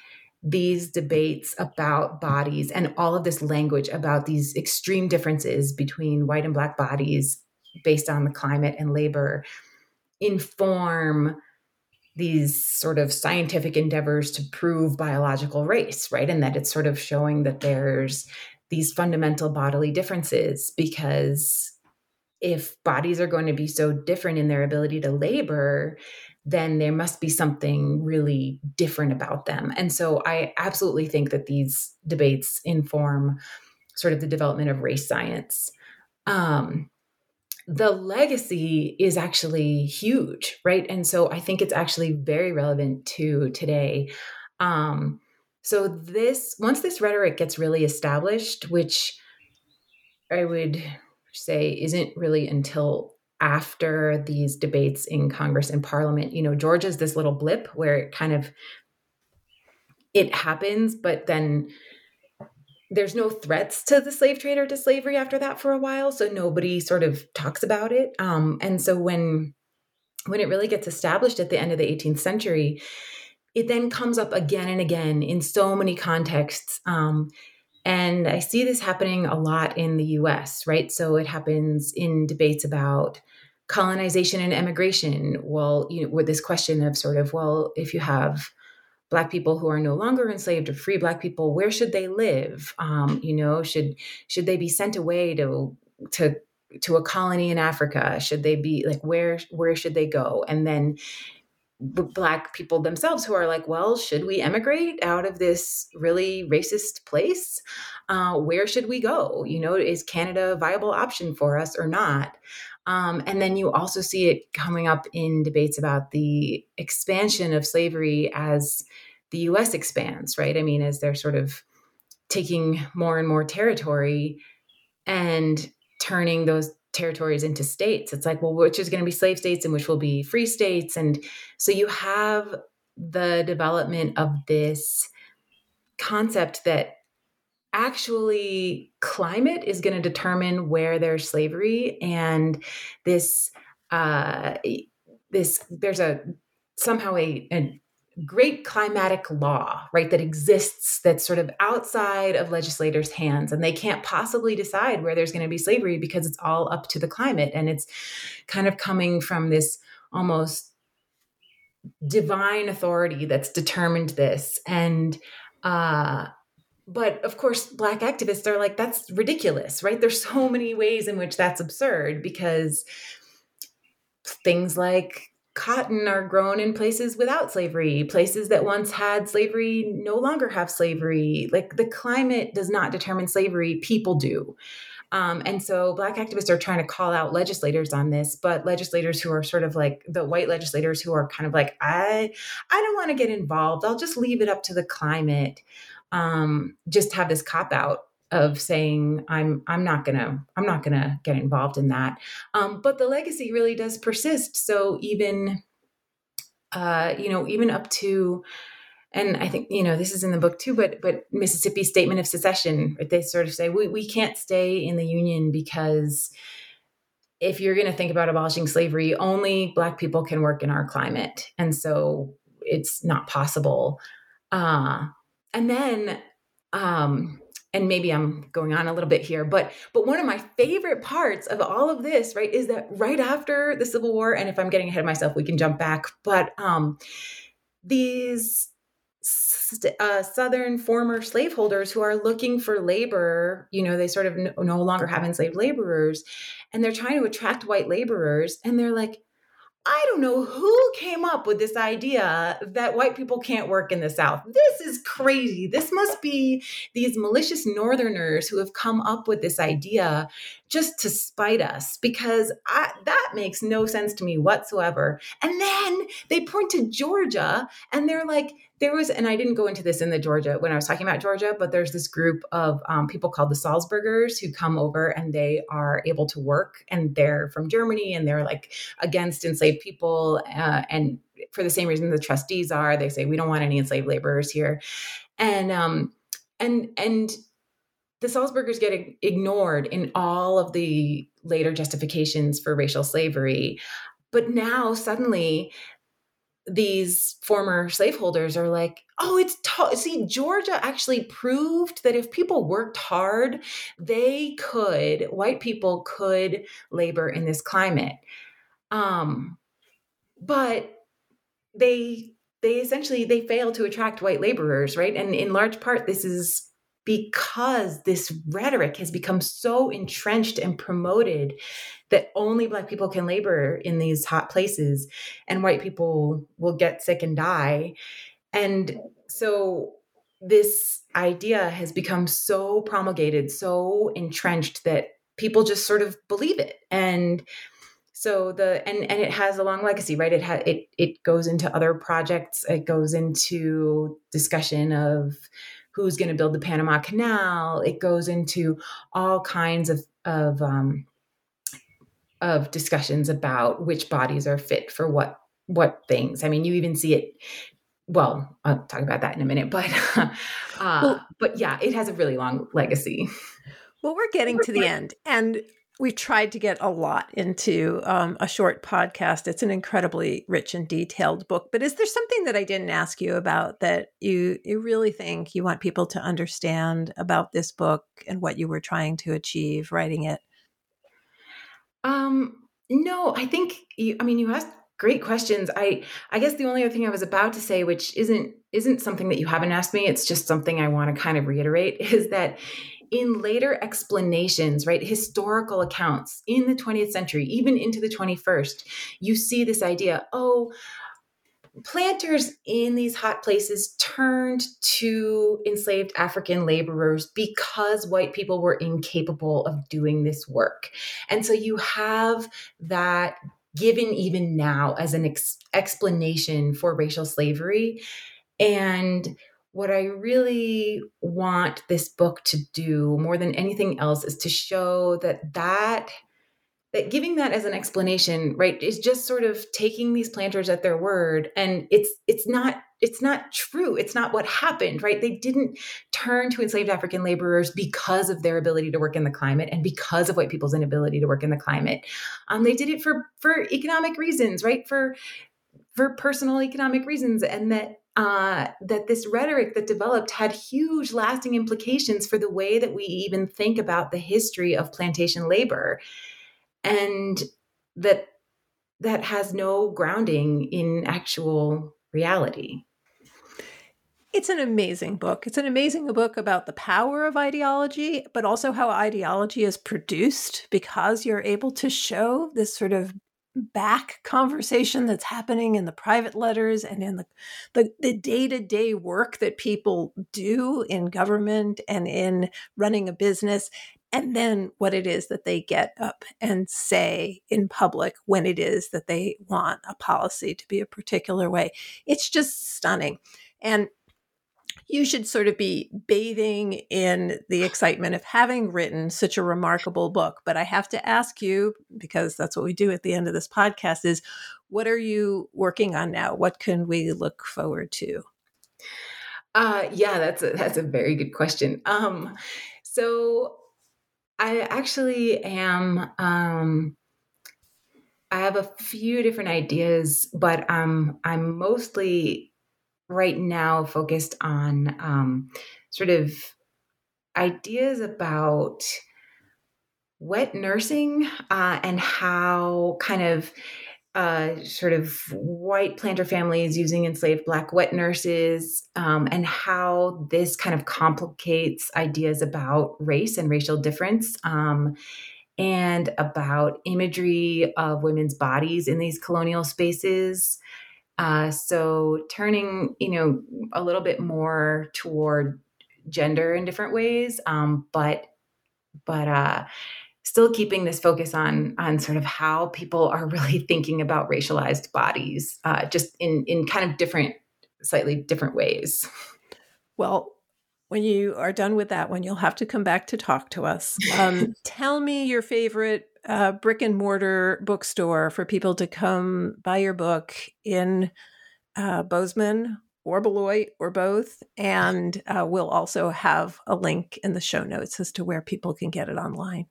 these debates about bodies and all of this language about these extreme differences between white and black bodies based on the climate and labor inform these sort of scientific endeavors to prove biological race, right? And that it's sort of showing that there's these fundamental bodily differences because if bodies are going to be so different in their ability to labor, then there must be something really different about them. And so I absolutely think that these debates inform sort of the development of race science. Um, the legacy is actually huge, right? And so I think it's actually very relevant to today. Um, so this once this rhetoric gets really established, which I would say isn't really until after these debates in Congress and Parliament. You know, Georgia's this little blip where it kind of it happens, but then there's no threats to the slave trade or to slavery after that for a while so nobody sort of talks about it. Um, and so when when it really gets established at the end of the 18th century it then comes up again and again in so many contexts um, and i see this happening a lot in the us right? So it happens in debates about colonization and emigration. Well you know with this question of sort of well if you have black people who are no longer enslaved or free black people where should they live? Um, you know should should they be sent away to to to a colony in africa? Should they be like where where should they go? And then black people themselves who are like well should we emigrate out of this really racist place? Uh, where should we go? You know is canada a viable option for us or not? Um, and then you also see it coming up in debates about the expansion of slavery as the US expands, right? I mean, as they're sort of taking more and more territory and turning those territories into states. It's like, well, which is going to be slave states and which will be free states. And so you have the development of this concept that actually climate is going to determine where there's slavery and this uh this there's a somehow a, a great climatic law, right, that exists that's sort of outside of legislators' hands. And they can't possibly decide where there's going to be slavery because it's all up to the climate. And it's kind of coming from this almost divine authority that's determined this. And uh, but of course black activists are like that's ridiculous right there's so many ways in which that's absurd because things like cotton are grown in places without slavery places that once had slavery no longer have slavery. Like the climate does not determine slavery people do. Um, and so black activists are trying to call out legislators on this but legislators who are sort of like the white legislators who are kind of like i i don't want to get involved i'll just leave it up to the climate um, just have this cop out of saying i'm i'm not gonna i'm not gonna get involved in that. Um, but the legacy really does persist. So even uh, you know even up to and i think you know this is in the book too but but mississippi's statement of secession they sort of say we, we can't stay in the union because if you're going to think about abolishing slavery only black people can work in our climate. And so it's not possible. Uh, and then um and maybe I'm going on a little bit here, but but one of my favorite parts of all of this, right, is that right after the Civil War, and if I'm getting ahead of myself, we can jump back. But um, these uh, Southern former slaveholders who are looking for labor, you know, they sort of no, no longer have enslaved laborers, and they're trying to attract white laborers, and they're like, I don't know who came up with this idea that white people can't work in the South. This is crazy. This must be these malicious Northerners who have come up with this idea just to spite us because I, that makes no sense to me whatsoever. And then they point to Georgia and they're like, there was, and I didn't go into this in the Georgia when I was talking about Georgia, but there's this group of um, people called the Salzburgers who come over and they are able to work and they're from Germany and they're like against enslaved people uh, and for the same reason the trustees are. They say we don't want any enslaved laborers here, and um, and and the Salzburgers get ignored in all of the later justifications for racial slavery. But now suddenly these former slaveholders are like, oh, it's t-. see, Georgia actually proved that if people worked hard, they could, white people could labor in this climate. Um, but they they essentially they fail to attract white laborers, right? And in large part, this is because this rhetoric has become so entrenched and promoted that only black people can labor in these hot places and white people will get sick and die. And so this idea has become so promulgated so entrenched that people just sort of believe it. And so the and and it has a long legacy right? It ha, it it goes into other projects. It goes into discussion of who's going to build the Panama Canal. It goes into all kinds of of um, of discussions about which bodies are fit for what what things. I mean, you even see it. Well, I'll talk about that in a minute, but (laughs) uh, well, but yeah, it has a really long legacy. Well, we're getting to the end, and we've tried to get a lot into um, a short podcast. It's an incredibly rich and detailed book. But is there something that I didn't ask you about that you you really think you want people to understand about this book and what you were trying to achieve writing it? Um, no, I think you, I mean you asked great questions. I I guess the only other thing I was about to say, which isn't isn't something that you haven't asked me, it's just something I want to kind of reiterate, (laughs) is that in later explanations, right, historical accounts in the 20th century, even into the 21st, you see this idea oh, planters in these hot places turned to enslaved African laborers because white people were incapable of doing this work. And so you have that given even now as an ex- explanation for racial slavery. And what I really want this book to do more than anything else is to show that that that giving that as an explanation right is just sort of taking these planters at their word and it's it's not it's not true. It's not what happened right? They didn't turn to enslaved african laborers because of their ability to work in the climate and because of white people's inability to work in the climate. Um, they did it for for economic reasons right? For for personal economic reasons and that uh, that this rhetoric that developed had huge lasting implications for the way that we even think about the history of plantation labor and that that has no grounding in actual reality it's an amazing book. It's an amazing book about the power of ideology, but also how ideology is produced because you're able to show this sort of back conversation that's happening in the private letters and in the the, the day-to-day work that people do in government and in running a business and then what it is that they get up and say in public when it is that they want a policy to be a particular way. It's just stunning. And you should sort of be bathing in the excitement of having written such a remarkable book. But I have to ask you, because that's what we do at the end of this podcast, is what are you working on now? What can we look forward to? Uh, yeah, that's a, that's a very good question. Um, so I actually am. Um, I have a few different ideas, but um, I'm mostly right now focused on um, sort of ideas about wet nursing uh, and how kind of uh, sort of white planter families using enslaved black wet nurses um, and how this kind of complicates ideas about race and racial difference um, and about imagery of women's bodies in these colonial spaces uh, so turning, you know, a little bit more toward gender in different ways, um, but but uh, still keeping this focus on on sort of how people are (laughs) really thinking about racialized bodies, uh, just in in kind of different, slightly different ways. Well, when you are done with that one, you'll have to come back to talk to us. (laughs) Um, tell me your favorite uh, brick and mortar bookstore for people to come buy your book in uh, Bozeman or Beloit or both. And uh, we'll also have a link in the show notes as to where people can get it online.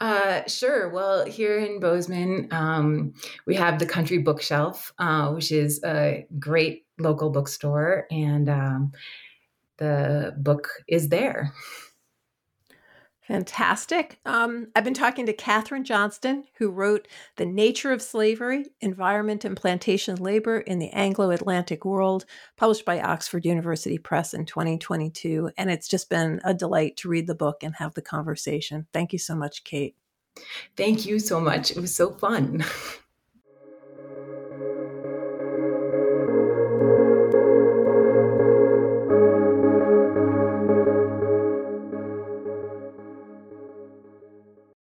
Uh, sure. Well, here in Bozeman, um, we have the Country Bookshelf, uh, which is a great local bookstore, and um, the book is there. Fantastic. Um, I've been talking to Katherine Johnston, who wrote The Nature of Slavery Environment and Plantation Labor in the Anglo Atlantic World, published by Oxford University Press in 2022. And it's just been a delight to read the book and have the conversation. Thank you so much, Kate. Thank you so much. It was so fun. (laughs)